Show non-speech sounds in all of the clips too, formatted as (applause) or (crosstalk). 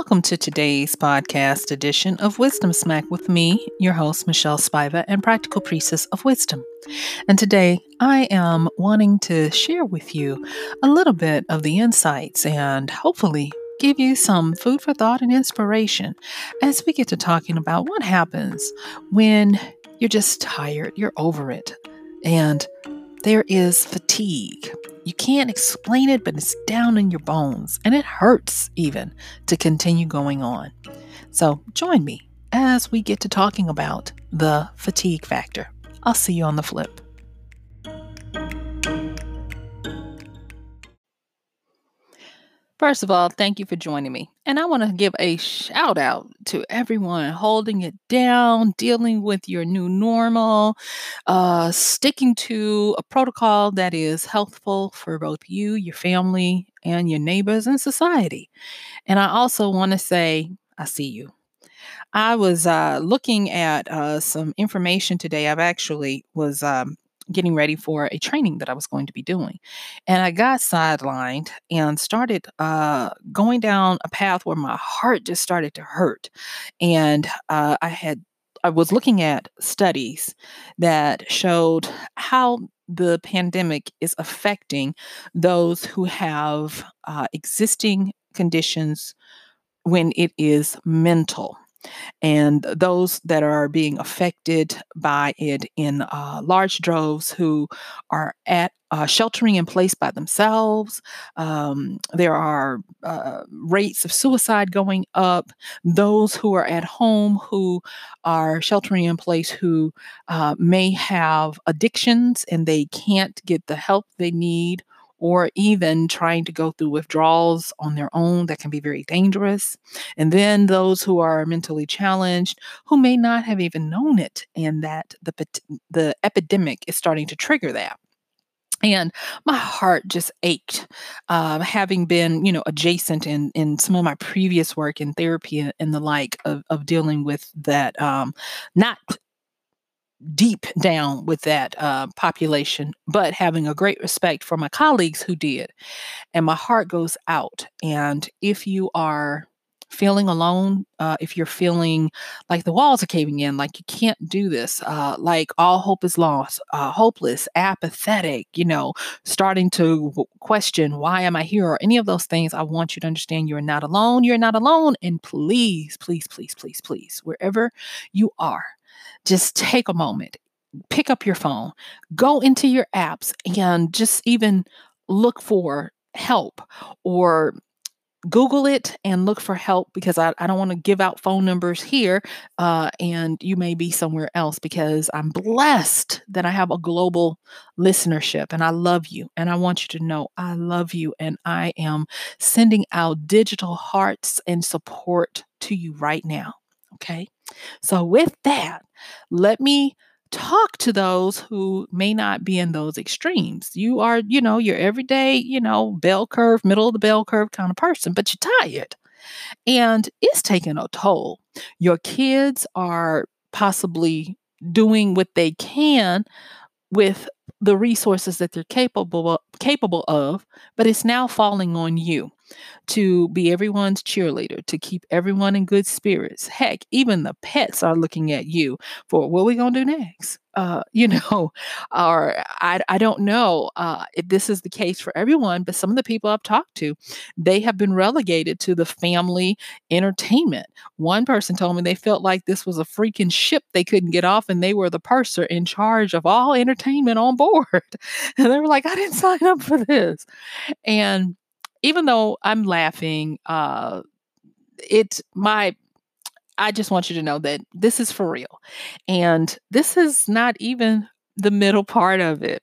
Welcome to today's podcast edition of Wisdom Smack with me, your host, Michelle Spiva, and Practical Priestess of Wisdom. And today I am wanting to share with you a little bit of the insights and hopefully give you some food for thought and inspiration as we get to talking about what happens when you're just tired, you're over it, and there is fatigue. You can't explain it, but it's down in your bones, and it hurts even to continue going on. So, join me as we get to talking about the fatigue factor. I'll see you on the flip. First of all, thank you for joining me. And I want to give a shout out to everyone holding it down, dealing with your new normal, uh, sticking to a protocol that is healthful for both you, your family, and your neighbors and society. And I also want to say, I see you. I was uh, looking at uh, some information today. I've actually was um, getting ready for a training that I was going to be doing. And I got sidelined and started uh, going down a path where my heart just started to hurt. And uh, I had I was looking at studies that showed how the pandemic is affecting those who have uh, existing conditions when it is mental and those that are being affected by it in uh, large droves who are at uh, sheltering in place by themselves. Um, there are uh, rates of suicide going up. Those who are at home who are sheltering in place who uh, may have addictions and they can't get the help they need or even trying to go through withdrawals on their own that can be very dangerous. And then those who are mentally challenged who may not have even known it and that the the epidemic is starting to trigger that and my heart just ached um, having been you know adjacent in in some of my previous work in therapy and the like of, of dealing with that um, not deep down with that uh, population, but having a great respect for my colleagues who did. And my heart goes out. And if you are feeling alone, uh, if you're feeling like the walls are caving in, like you can't do this, uh, like all hope is lost, uh, hopeless, apathetic, you know, starting to question, why am I here, or any of those things, I want you to understand you're not alone. You're not alone. And please, please, please, please, please, wherever you are, just take a moment, pick up your phone, go into your apps, and just even look for help or Google it and look for help because I, I don't want to give out phone numbers here uh, and you may be somewhere else because I'm blessed that I have a global listenership and I love you. And I want you to know I love you and I am sending out digital hearts and support to you right now. Okay. So, with that, let me talk to those who may not be in those extremes. You are, you know, your everyday, you know, bell curve, middle of the bell curve kind of person, but you're tired and it's taking a toll. Your kids are possibly doing what they can with the resources that they're capable capable of, but it's now falling on you to be everyone's cheerleader, to keep everyone in good spirits. Heck, even the pets are looking at you for what are we going to do next? uh, (laughs) you know, or I, I don't know uh, if this is the case for everyone, but some of the people I've talked to, they have been relegated to the family entertainment. One person told me they felt like this was a freaking ship they couldn't get off, and they were the purser in charge of all entertainment on board. (laughs) And they were like, I didn't sign up for this. And even though I'm laughing, uh, it my I just want you to know that this is for real. And this is not even the middle part of it.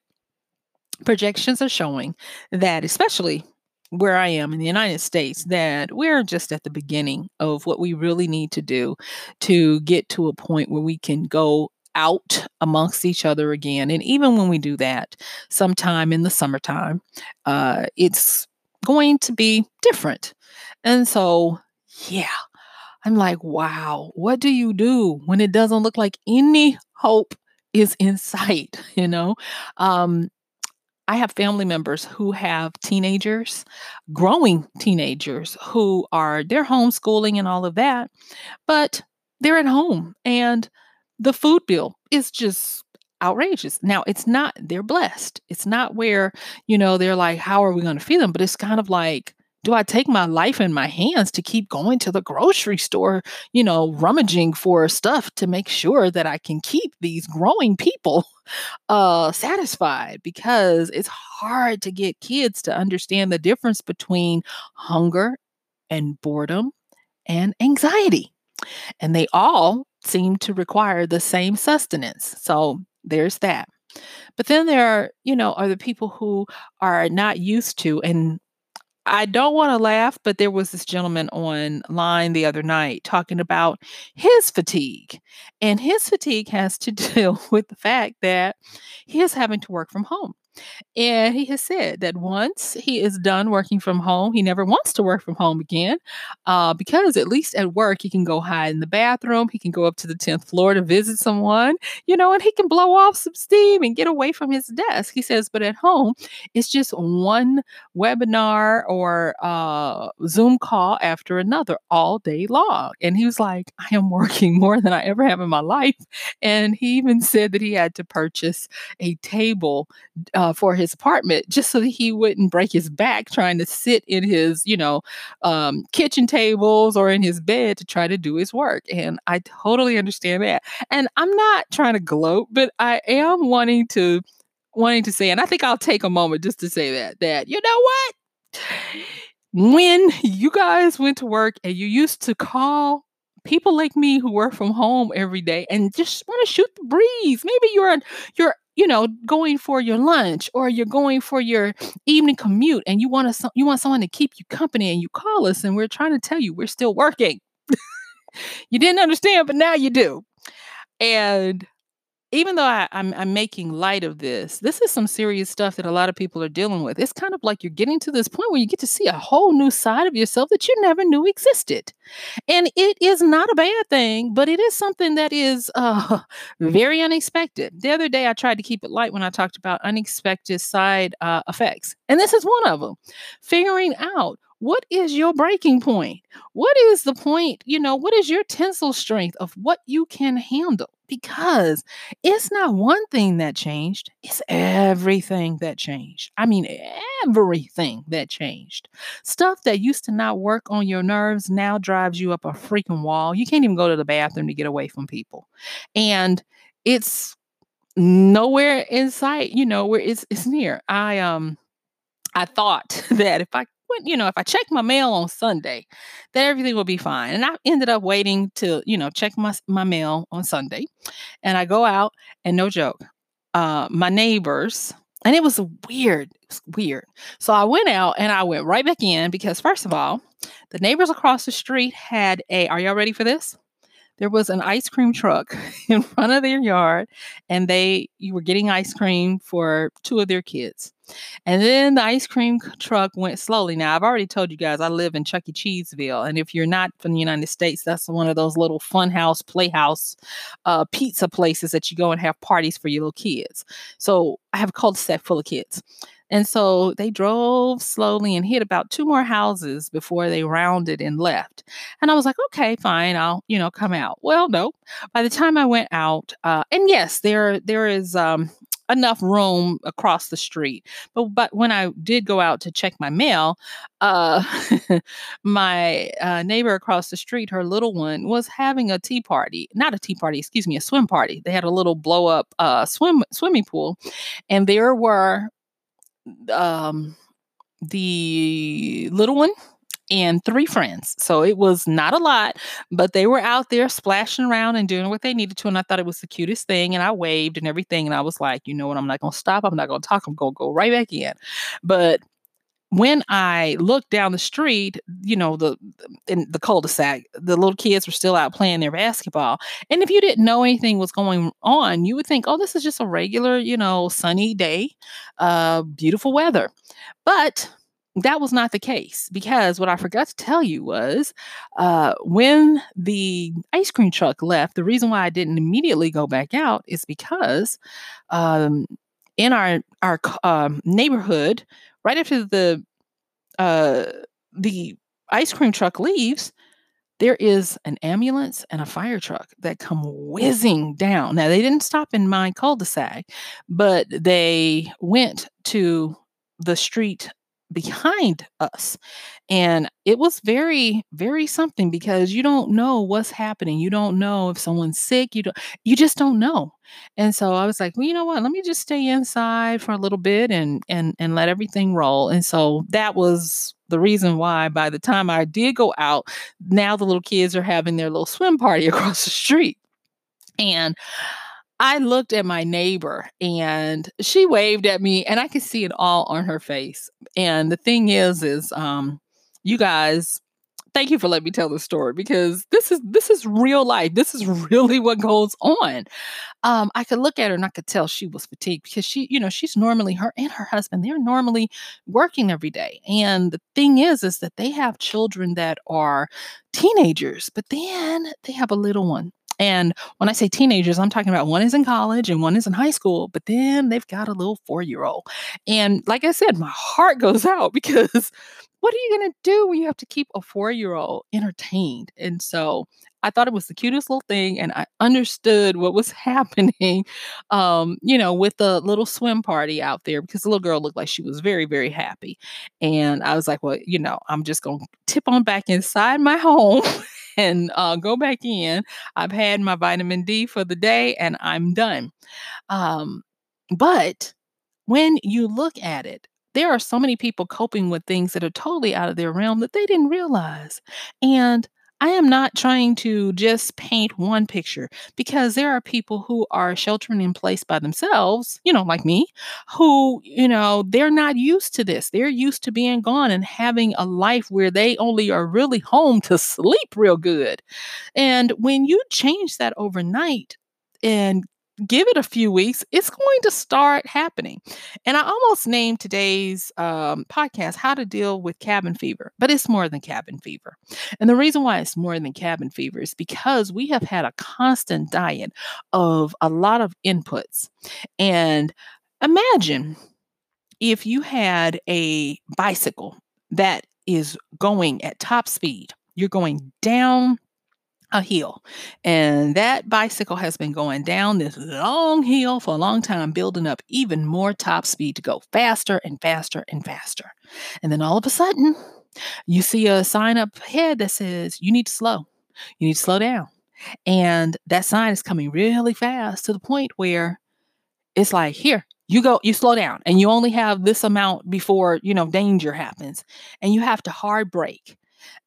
Projections are showing that, especially where I am in the United States, that we're just at the beginning of what we really need to do to get to a point where we can go out amongst each other again. And even when we do that, sometime in the summertime, uh, it's going to be different. And so, yeah, I'm like, wow, what do you do when it doesn't look like any hope is in sight? (laughs) You know, um, I have family members who have teenagers, growing teenagers who are they're homeschooling and all of that, but they're at home and the food bill is just outrageous. Now, it's not they're blessed. It's not where, you know, they're like how are we going to feed them, but it's kind of like do I take my life in my hands to keep going to the grocery store, you know, rummaging for stuff to make sure that I can keep these growing people (laughs) uh, satisfied? Because it's hard to get kids to understand the difference between hunger and boredom and anxiety. And they all seem to require the same sustenance. So there's that. But then there are, you know, are the people who are not used to, and I don't want to laugh, but there was this gentleman online the other night talking about his fatigue. And his fatigue has to (laughs) deal with the fact that he is having to work from home. And he has said that once he is done working from home, he never wants to work from home again uh, because at least at work, he can go hide in the bathroom. He can go up to the 10th floor to visit someone, you know, and he can blow off some steam and get away from his desk. He says, but at home, it's just one webinar or uh, Zoom call after another all day long. And he was like, I am working (laughs) more than I ever have in my life. And he even said that he had to purchase a table. Uh, uh, for his apartment just so that he wouldn't break his back trying to sit in his, you know, um, kitchen tables or in his bed to try to do his work. And I totally understand that. And I'm not trying to gloat, but I am wanting to wanting to say, and I think I'll take a moment just to say that that you know what when you guys went to work and you used to call people like me who work from home every day and just want to shoot the breeze. Maybe you're you're you know going for your lunch or you're going for your evening commute and you want to you want someone to keep you company and you call us and we're trying to tell you we're still working. (laughs) you didn't understand, but now you do. And even though I, am I'm, I'm making light of this, this is some serious stuff that a lot of people are dealing with. It's kind of like you're getting to this point where you get to see a whole new side of yourself that you never knew existed. And it is not a bad thing, but it is something that is uh, (laughs) very unexpected. The other day, I tried to keep it light when I talked about unexpected side uh, effects. And this is one of them figuring out what is your breaking point? What is the point? You know, what is your tensile strength of what you can handle? Because it's not one thing that changed, it's everything that changed. I mean, everything that changed. Stuff that used to not work on your nerves now drives you up a freaking wall. You can't even go to the bathroom to get away from people. And it's nowhere in sight, you know, where it's it's near. I um I thought (laughs) that if I you know, if I check my mail on Sunday, that everything will be fine. And I ended up waiting to, you know, check my, my mail on Sunday. And I go out and no joke, uh, my neighbors, and it was weird, it was weird. So I went out and I went right back in because first of all, the neighbors across the street had a, are y'all ready for this? There was an ice cream truck (laughs) in front of their yard and they you were getting ice cream for two of their kids. And then the ice cream truck went slowly. Now i've already told you guys i live in chuck e. Cheeseville and if you're not from the united states that's one of those little fun house playhouse uh, pizza places that you go and have parties for your little kids. So i have a cul-de-sac full of kids And so they drove slowly and hit about two more houses before they rounded and left. And I was like, okay, fine, I'll, you know, come out. Well, no. By the time I went out, uh, and yes, there there is um, enough room across the street. But but when I did go out to check my mail, uh, (laughs) my uh, neighbor across the street, her little one, was having a tea party. Not a tea party, excuse me, a swim party. They had a little blow up uh, swim swimming pool, and there were um, the little one and three friends. So it was not a lot, but they were out there splashing around and doing what they needed to. And I thought it was the cutest thing. And I waved and everything. And I was like, you know what? I'm not going to stop. I'm not going to talk. I'm going to go right back in. But when I looked down the street, you know, the in the cul-de-sac, the little kids were still out playing their basketball. And if you didn't know anything was going on, you would think, oh, this is just a regular, you know, sunny day, uh, beautiful weather. But that was not the case because what I forgot to tell you was uh, when the ice cream truck left, the reason why I didn't immediately go back out is because um, in our our um, neighborhood, right after the uh, the ice cream truck leaves, there is an ambulance and a fire truck that come whizzing down. Now they didn't stop in my cul-de-sac, but they went to the street behind us. And it was very, very something because you don't know what's happening. You don't know if someone's sick. You don't, you just don't know. And so I was like, well, you know what? Let me just stay inside for a little bit and and and let everything roll. And so that was the reason why by the time I did go out, now the little kids are having their little swim party (laughs) across the street. And I looked at my neighbor and she waved at me and I could see it all on her face. And the thing is is um you guys thank you for letting me tell the story because this is this is real life. This is (laughs) really what goes on. Um, I could look at her and I could tell she was fatigued because she, you know, she's normally her and her husband, they're normally working every day. And the thing is, is that they have children that are teenagers, but then they have a little one and when I say teenagers, I'm talking about one is in college and one is in high school, but then they've got a little four year old. And like I said, my heart (laughs) goes out because what are you going to do when you have to keep a four year old entertained? And so I thought it was the cutest little thing, and I understood what was (laughs) happening, um, you know, with the little swim party out there because the little girl looked like she was very, very happy. And I was like, well, you know, I'm just going to tip on back inside my home (laughs) and uh, go back in. I've had my vitamin D for the day and I'm done. Um, but when you look at it, there are so many people coping with things that are totally out of their realm that they didn't realize. And I am not trying to just paint one picture because there are people who are sheltering in place by themselves, you know, like me, who, you know, they're not used to this. They're used to being gone and having a life where they only are really home to sleep real good. And when you change that overnight, and give it a few weeks, it's going to start happening. And I almost named today's um, podcast How to Deal with Cabin Fever, but it's more than cabin fever. And the reason why it's more than cabin fever is because we have had a constant diet of a lot of inputs. And imagine if you had a bicycle that is going at top speed, you're going down a hill. And that bicycle has been going down this long hill for a long time, building up even more top speed to go faster and faster and faster. And then all of a sudden, you see a sign up ahead that says, You need to slow. You need to slow down. And that sign is coming really fast to the point where it's like, Here, you go, you slow down, and you only have this amount before, you know, danger happens. And you have to hard brake.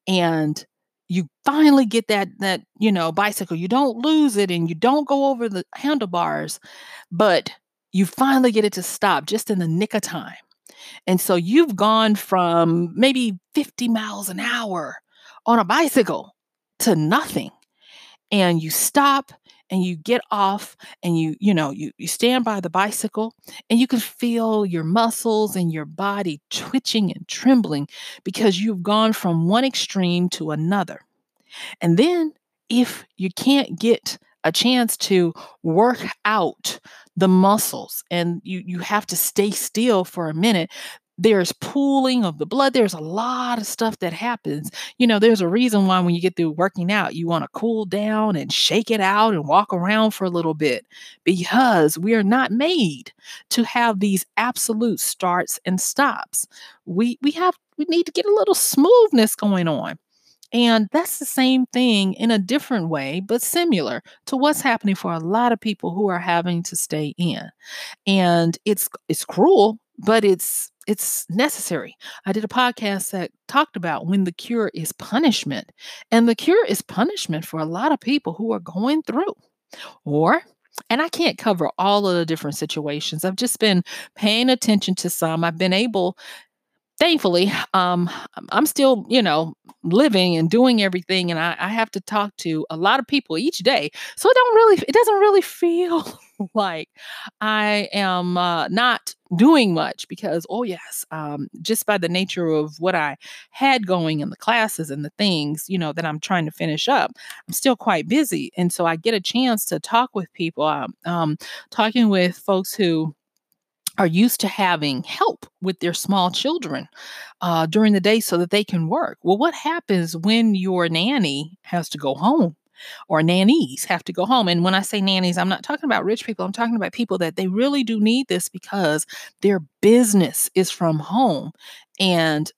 And you finally get that that you know bicycle. You don't lose it and you don't go over the handlebars but you finally get it to stop just in the nick of time. And so you've gone from maybe 50 miles an hour on a bicycle to nothing and you stop and you get off and you you know you, you stand by the bicycle and you can feel your muscles and your body twitching and trembling because you've gone from one extreme to another. And then if you can't get a chance to work out the muscles and you you have to stay still for a minute there's pooling of the blood there's a lot of stuff that happens you know there's a reason why when you get through working out you want to cool down and shake it out and walk around for a little bit because we are not made to have these absolute starts and stops we we have we need to get a little smoothness going on and that's the same thing in a different way, but similar to what's happening for a lot of people who are having to stay in. And it's it's cruel, but it's it's necessary. I did a podcast that talked about when the cure is punishment. And the cure is punishment for a lot of people who are going through. Or and I can't cover all of the different situations. I've just been paying attention to some. I've been able thankfully, um, I'm still, you know, living and doing everything, and I, I, have to talk to a lot of people each day. So it don't really, it doesn't really feel (laughs) (laughs) like I am uh, not doing much because, oh yes, um, just by the nature of what I had going in the classes and the things, you know, that I'm trying to finish up, I'm still quite busy, and so I get a chance to talk with people. Um, um talking with folks who are used to having help with their small children uh, during the day so that they can work. Well, what happens when your nanny has to go home? Or nannies have to go home. And when I say nannies, I'm not talking about rich people. I'm talking about people that they really do need this because their business is from home and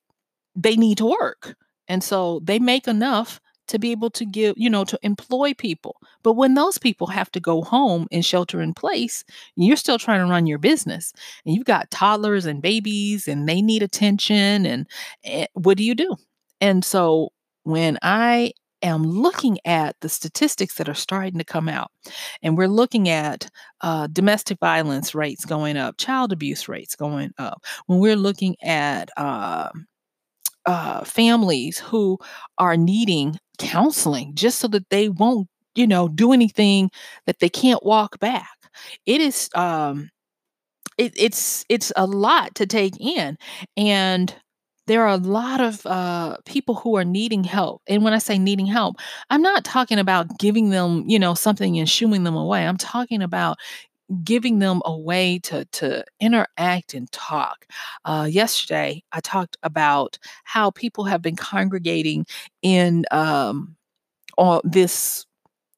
they need to work. And so they make enough to be able to give, you know, to employ people. But when those people have to go home and shelter in place, you're still trying to run your business and you've got toddlers and babies and they need attention. And, and what do you do? And so when I am looking at the statistics that are starting to come out, and we're looking at uh, domestic violence rates going up, child abuse rates going up, when we're looking at uh, uh, families who are needing counseling just so that they won't, you know, do anything that they can't walk back. It is um it, it's it's a lot to take in and there are a lot of uh, people who are needing help. And when I say needing help, I'm not talking about giving them, you know, something and shooing them away. I'm talking about giving them a way to to interact and talk. Uh, yesterday, I talked about how people have been congregating in um, on this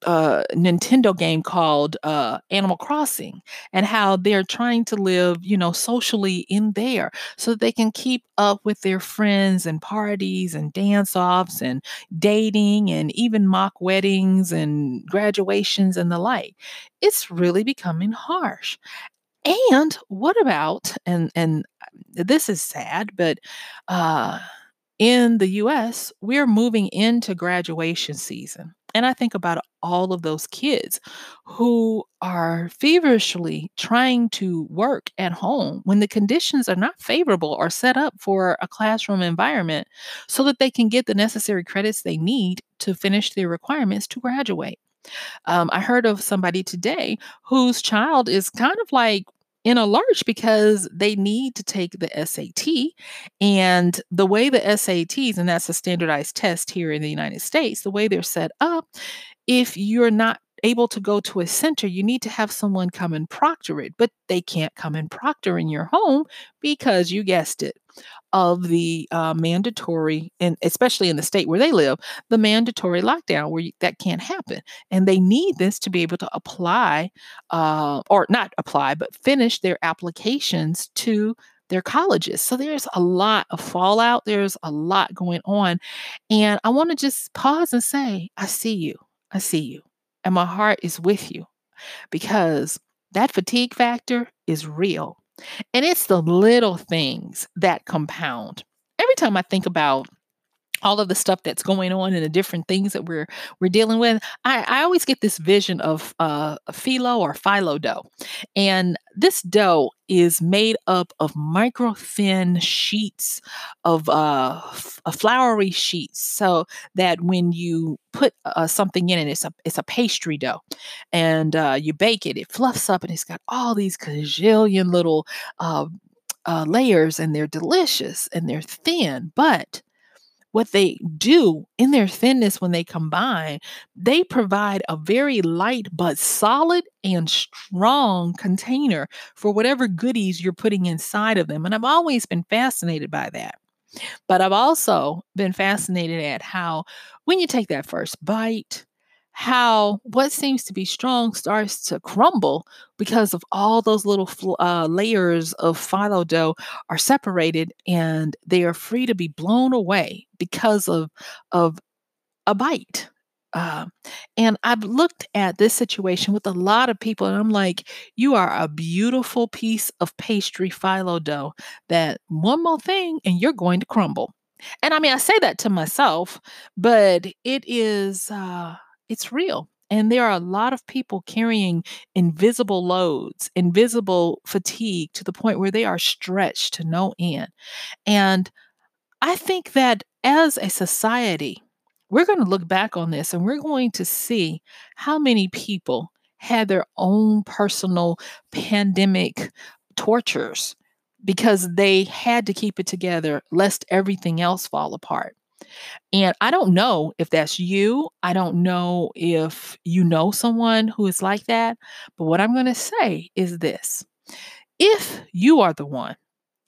uh, Nintendo game called uh, Animal Crossing and how they're trying to live, you know, socially in there so that they can keep up with their friends and parties and dance offs and dating and even mock weddings and graduations and the like. It's really becoming harsh. And what about and and this is sad, but uh in the US, we're moving into graduation season. And I think about all of those kids who are feverishly trying to work at home when the conditions are not favorable or set up for a classroom environment so that they can get the necessary credits they need to finish their requirements to graduate. Um, I heard of somebody today whose child is kind of like in a lurch because they need to take the SAT. And the way the SATs, and that's a standardized test here in the United States, the way they're set up, if you're not able to go to a center, you need to have someone come and proctor it, but they can't come and proctor in your home because you guessed it, of the uh, mandatory, and especially in the state where they live, the mandatory lockdown where you, that can't happen. And they need this to be able to apply, uh, or not apply, but finish their applications to their colleges. So there's a lot of fallout, there's a lot going on. And I want to just pause and say, I see you. I see you and my heart is with you because that fatigue factor is real. And it's the little things that compound. Every time I think about all of the stuff that's going on and the different things that we're we're dealing with i, I always get this vision of uh, a phyllo or phyllo dough. And this dough is made up of micro thin sheets of uh, f- floury sheets so that when you put uh, something in it it's a it's a pastry dough. And uh, you bake it it fluffs up and it's got all these gazillion little uh, uh, layers and they're delicious and they're thin but what they do in their thinness when they combine, they provide a very light but solid and strong container for whatever goodies you're putting inside of them. And I've always been fascinated by that. But I've also been fascinated at how when you take that first bite, how what seems to be strong starts to crumble because of all those little uh, layers of phyllo dough are separated and they are free to be blown away because of of a bite. Uh, and I've looked at this situation with a lot of people, and I'm like, you are a beautiful piece of pastry phyllo dough that one more thing and you're going to crumble. And I mean, I say that to myself, but it is, uh, it's real. And there are a lot of people carrying invisible loads, invisible fatigue to the point where they are stretched to no end. And I think that as a society, we're going to look back on this and we're going to see how many people had their own personal pandemic tortures because they had to keep it together lest everything else fall apart. And I don't know if that's you. I don't know if you know someone who is like that. But what I'm going to say is this if you are the one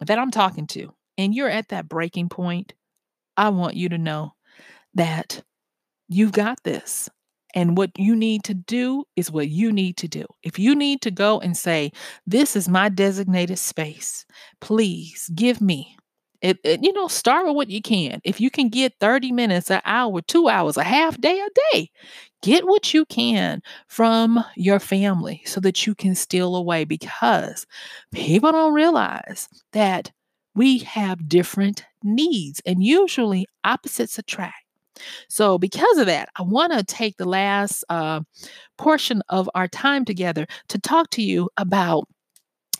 that I'm talking to and you're at that breaking point, I want you to know that you've got this. And what you need to do is what you need to do. If you need to go and say, This is my designated space, please give me. It, it, you know, start with what you can. If you can get 30 minutes, an hour, two hours, a half day, a day, get what you can from your family so that you can steal away because people don't realize that we have different needs and usually opposites attract. So, because of that, I want to take the last uh, portion of our time together to talk to you about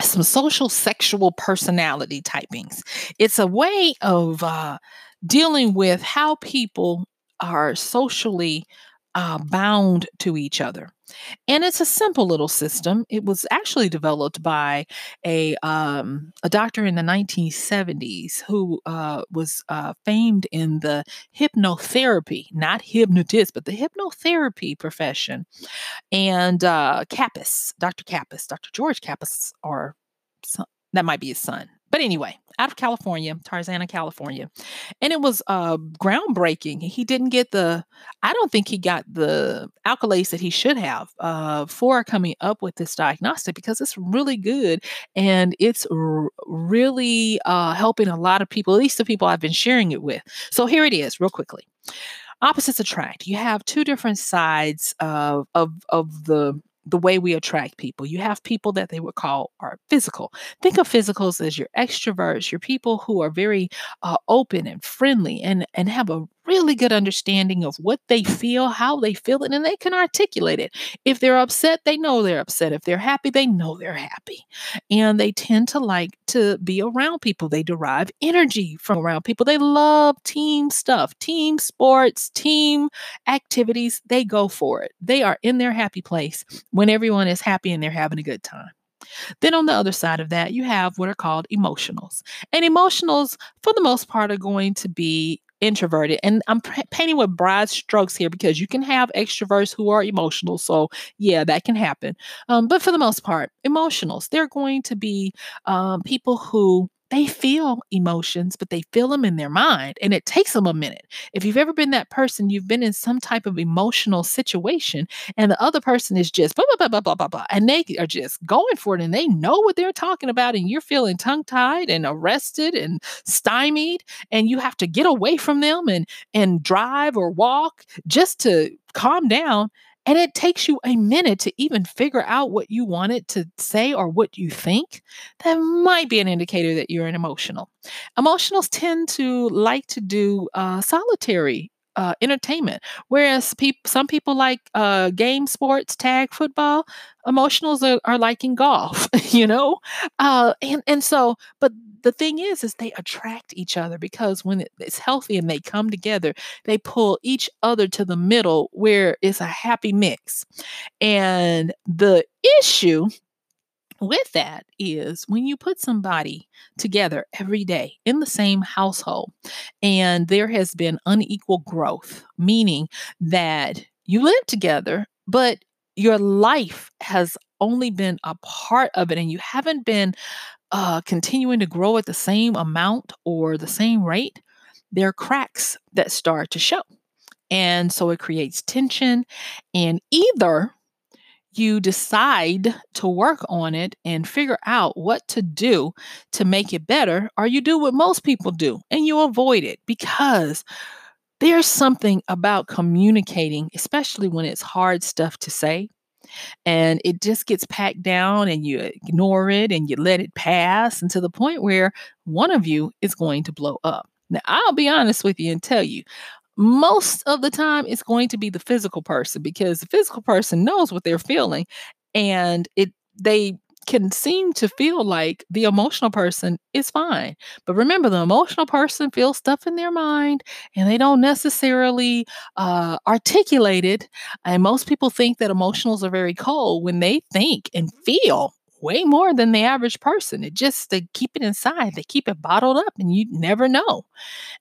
some social sexual personality typings. It's a way of uh, dealing with how people are socially uh, bound to each other. And it's a simple little system. It was actually developed by a um, a doctor in the 1970s who uh, was uh, famed in the hypnotherapy, not hypnotist, but the hypnotherapy profession. And uh, Kappas, Dr. Kappas, Dr. George Kappas, or son, that might be his son. But anyway, out of California, Tarzana, California. And it was uh, groundbreaking. He didn't get the, I don't think he got the accolades that he should have uh, for coming up with this diagnostic because it's really good and it's r- really uh, helping a lot of people, at least the people I've been sharing it with. So here it is, real quickly. Opposites attract. You have two different sides of, of, of the the way we attract people. You have people that they would call are physical. Think of physicals as your extroverts, your people who are very uh, open and friendly and, and have a really good understanding of what they feel, how they feel it, and they can articulate it. If they're upset, they know they're upset. If they're happy, they know they're happy. And they tend to like to be around people. They derive energy from around people. They love team stuff, team sports, team activities. They go for it. They are in their happy place when everyone is happy and they're having a good time. Then on the other side of that, you have what are called emotionals. And emotionals, for the most part, are going to be introverted. And I'm p- painting with broad strokes here because you can have extroverts who are emotional. So, yeah, that can happen. Um, but for the most part, emotionals, they're going to be um, people who they feel emotions, but they feel them in their mind and it takes them a minute. If you've ever been that person, you've been in some type of emotional situation and the other person is just blah, blah, blah, blah, blah, blah, and they are just going for it and they know what they're talking about and you're feeling tongue tied and arrested and stymied and you have to get away from them and, and drive or walk just to calm down and it takes you a minute to even figure out what you wanted to say or what you think, that might be an indicator that you're an emotional. Emotionals tend to like to do uh, solitary uh, entertainment. Whereas pe- some people like uh, game sports, tag football, emotionals are, are liking golf, (laughs) you know? Uh, and, and so, but the thing is is they attract each other because when it's healthy and they come together they pull each other to the middle where it's a happy mix and the issue with that is when you put somebody together every day in the same household and there has been unequal growth, meaning that you live together, but your life has only been a part of it and you haven't been uh, continuing to grow at the same amount or the same rate, there are cracks that start to show. And so it creates tension. And either you decide to work on it and figure out what to do to make it better, or you do what most people do and you avoid it because there's something about communicating, especially when it's hard stuff to say. And it just gets packed down and you ignore it and you let it pass to the point where one of you is going to blow up. Now, I'll be honest with you and tell you, most of the time it's going to be the physical person because the physical person knows what they're feeling and it they can seem to feel like the emotional person is fine. But remember, the emotional person feels stuff in their mind and they don't necessarily uh, articulate it. And most people think that emotionals are very cold when they think and feel way more than the average person. It just, they keep it inside, they keep it bottled up, and you never know.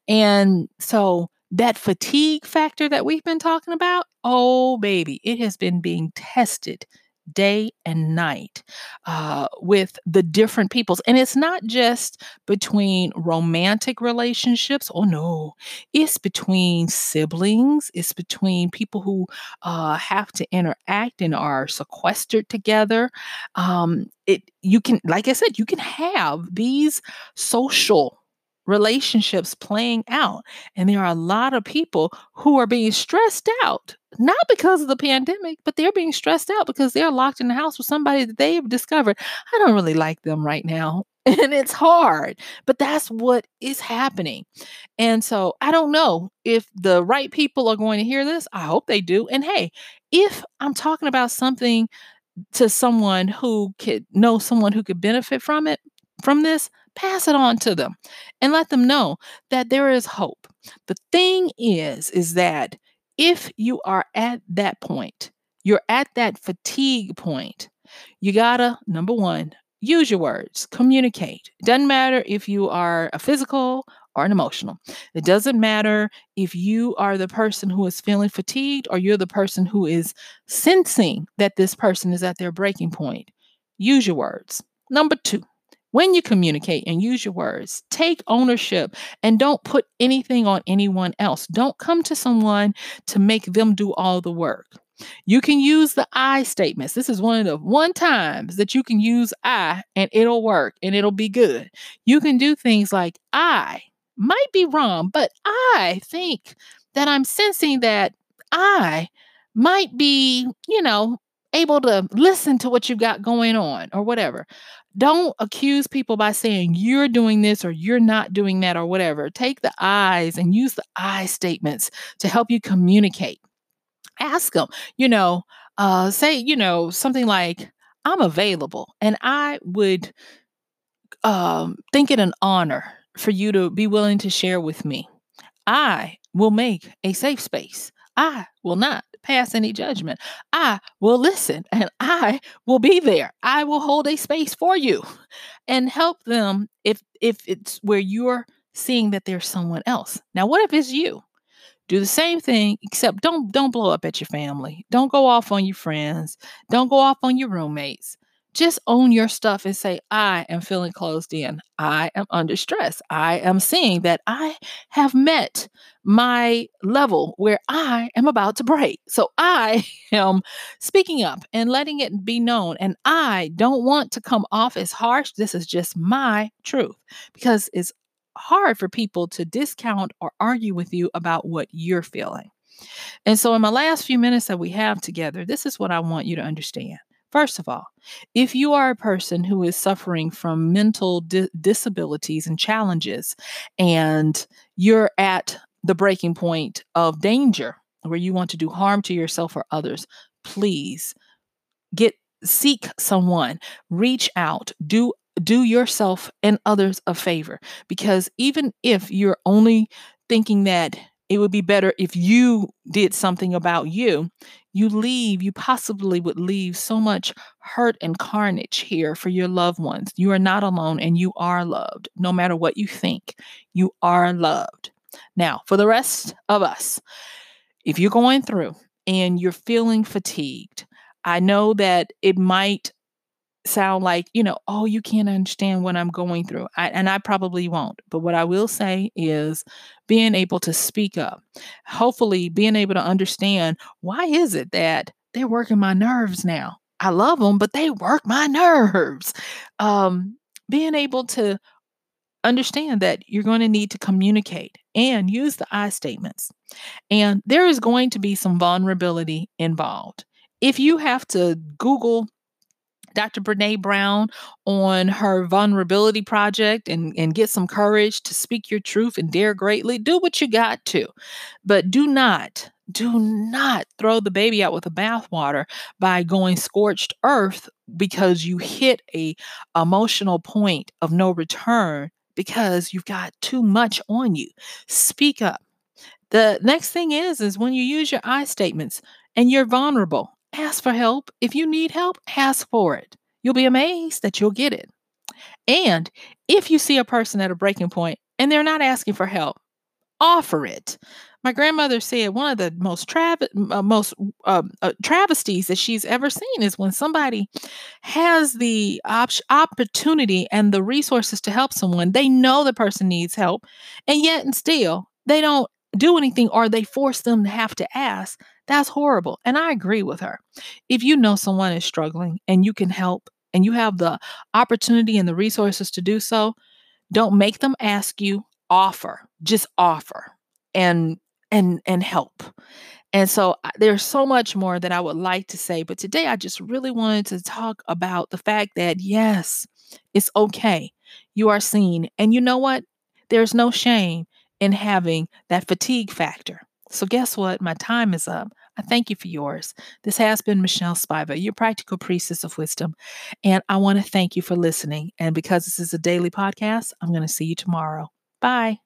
And so, that fatigue factor that we've been talking about, oh, baby, it has been being tested day and night uh, with the different peoples. And it's not just between romantic relationships. Oh, no. It's between siblings, it's between people who uh, have to interact and are sequestered together. Um, it you can like i said you can have these social relationships playing out. And there are a lot of people who are being stressed out, not because of the pandemic, but they're being stressed out because they're locked in the house with somebody that they've discovered. I don't really like them right now. (laughs) And it's hard, but that's what is happening. And so I don't know if the right people are going to hear this. I hope they do. And hey, if I'm talking about something to someone who could know someone who could benefit from it, from this, pass it on to them and let them know that there is hope. The thing is, is that if you are at that point, you're at that fatigue point, you gotta, number one, use your words, communicate. Doesn't matter if you are a physical or an emotional. It doesn't matter if you are the person who is feeling fatigued or you're the person who is sensing that this person is at their breaking point. Use your words. Number two, when you communicate and use your words, take ownership and don't put anything on anyone else. Don't come to someone to make them do all the work. You can use the I statements. This is one of the one times that you can use I and it'll work and it'll be good. You can do things like I might be wrong, but I think that I'm sensing that I might be, you know, able to listen to what you've got going on or whatever. Don't accuse people by saying you're doing this or you're not doing that or whatever. Take the eyes and use the I statements to help you communicate. Ask them, you know, uh, say, you know, something like, I'm available and I would um, think it an honor for you to be willing to share with me. I will make a safe space. I will not pass any judgment. I will listen (laughs) and I will be there. I will hold a space for you (laughs) and help them if if it's where you're seeing that there's someone else. Now, what if it's you? Do the same thing, except don't don't blow up at your family. Don't go off on your friends. Don't go off on your roommates just own your stuff and say, I am feeling closed in. I am under stress. I am seeing that I have met my level where I am about to break. So I (laughs) am speaking up and letting it be known. And I don't want to come off as harsh. This is just my truth because it's hard for people to discount or argue with you about what you're feeling. And so, in my last few minutes that we have together, this is what I want you to understand. First of all, if you are a person who is suffering from mental di- disabilities and challenges, and you're at the breaking point of danger where you want to do harm to yourself or others, please get seek someone, reach out, do do yourself and others a favor. Because even if you're only thinking that it would be better if you did something about you, you leave, you possibly would leave so much hurt and carnage here for your loved ones. You are not alone and you are loved. No matter what you think, you are loved. Now, for the rest of us, if you're going through and you're feeling fatigued, I know that it might sound like, you know, oh, you can't understand what I'm going through. I, and I probably won't. But what I will say is being able to speak up, hopefully being able to understand why is it that they're working my nerves now? I love them, but they work my nerves. Um, being able to understand that you're going to need to communicate and use the I statements. And there is going to be some vulnerability involved. If you have to Google Dr. Brene Brown on her vulnerability project and, and get some courage to speak your truth and dare greatly, do what you got to. But do not, do not throw the baby out with the bathwater by going scorched earth because you hit a emotional point of no return because you've got too much on you. Speak up. The next thing is is when you use your I statements and you're vulnerable ask for help. If you need help, ask for it. You'll be amazed that you'll get it. And if you see a person at a breaking point and they're not asking for help, offer it. My grandmother said one of the most uh, most uh, uh, travesties that she's ever seen is when somebody has the op- opportunity and the resources to help someone. They know the person needs help, and yet and still they don't do anything or they force them to have to ask. That's horrible. And I agree with her. If you know someone is struggling and you can help and you have the opportunity and the resources to do so, don't make them ask you, offer. Just offer and and and help. And so there's so much more that I would like to say, but today I just really wanted to talk about the fact that yes, it's okay. You are seen. And you know what? There's no shame in having that fatigue factor. So, guess what? My time is up. I thank you for yours. This has been Michelle Spiva, your practical priestess of wisdom. And I want to thank you for listening. And because this is a daily podcast, I'm going to see you tomorrow. Bye.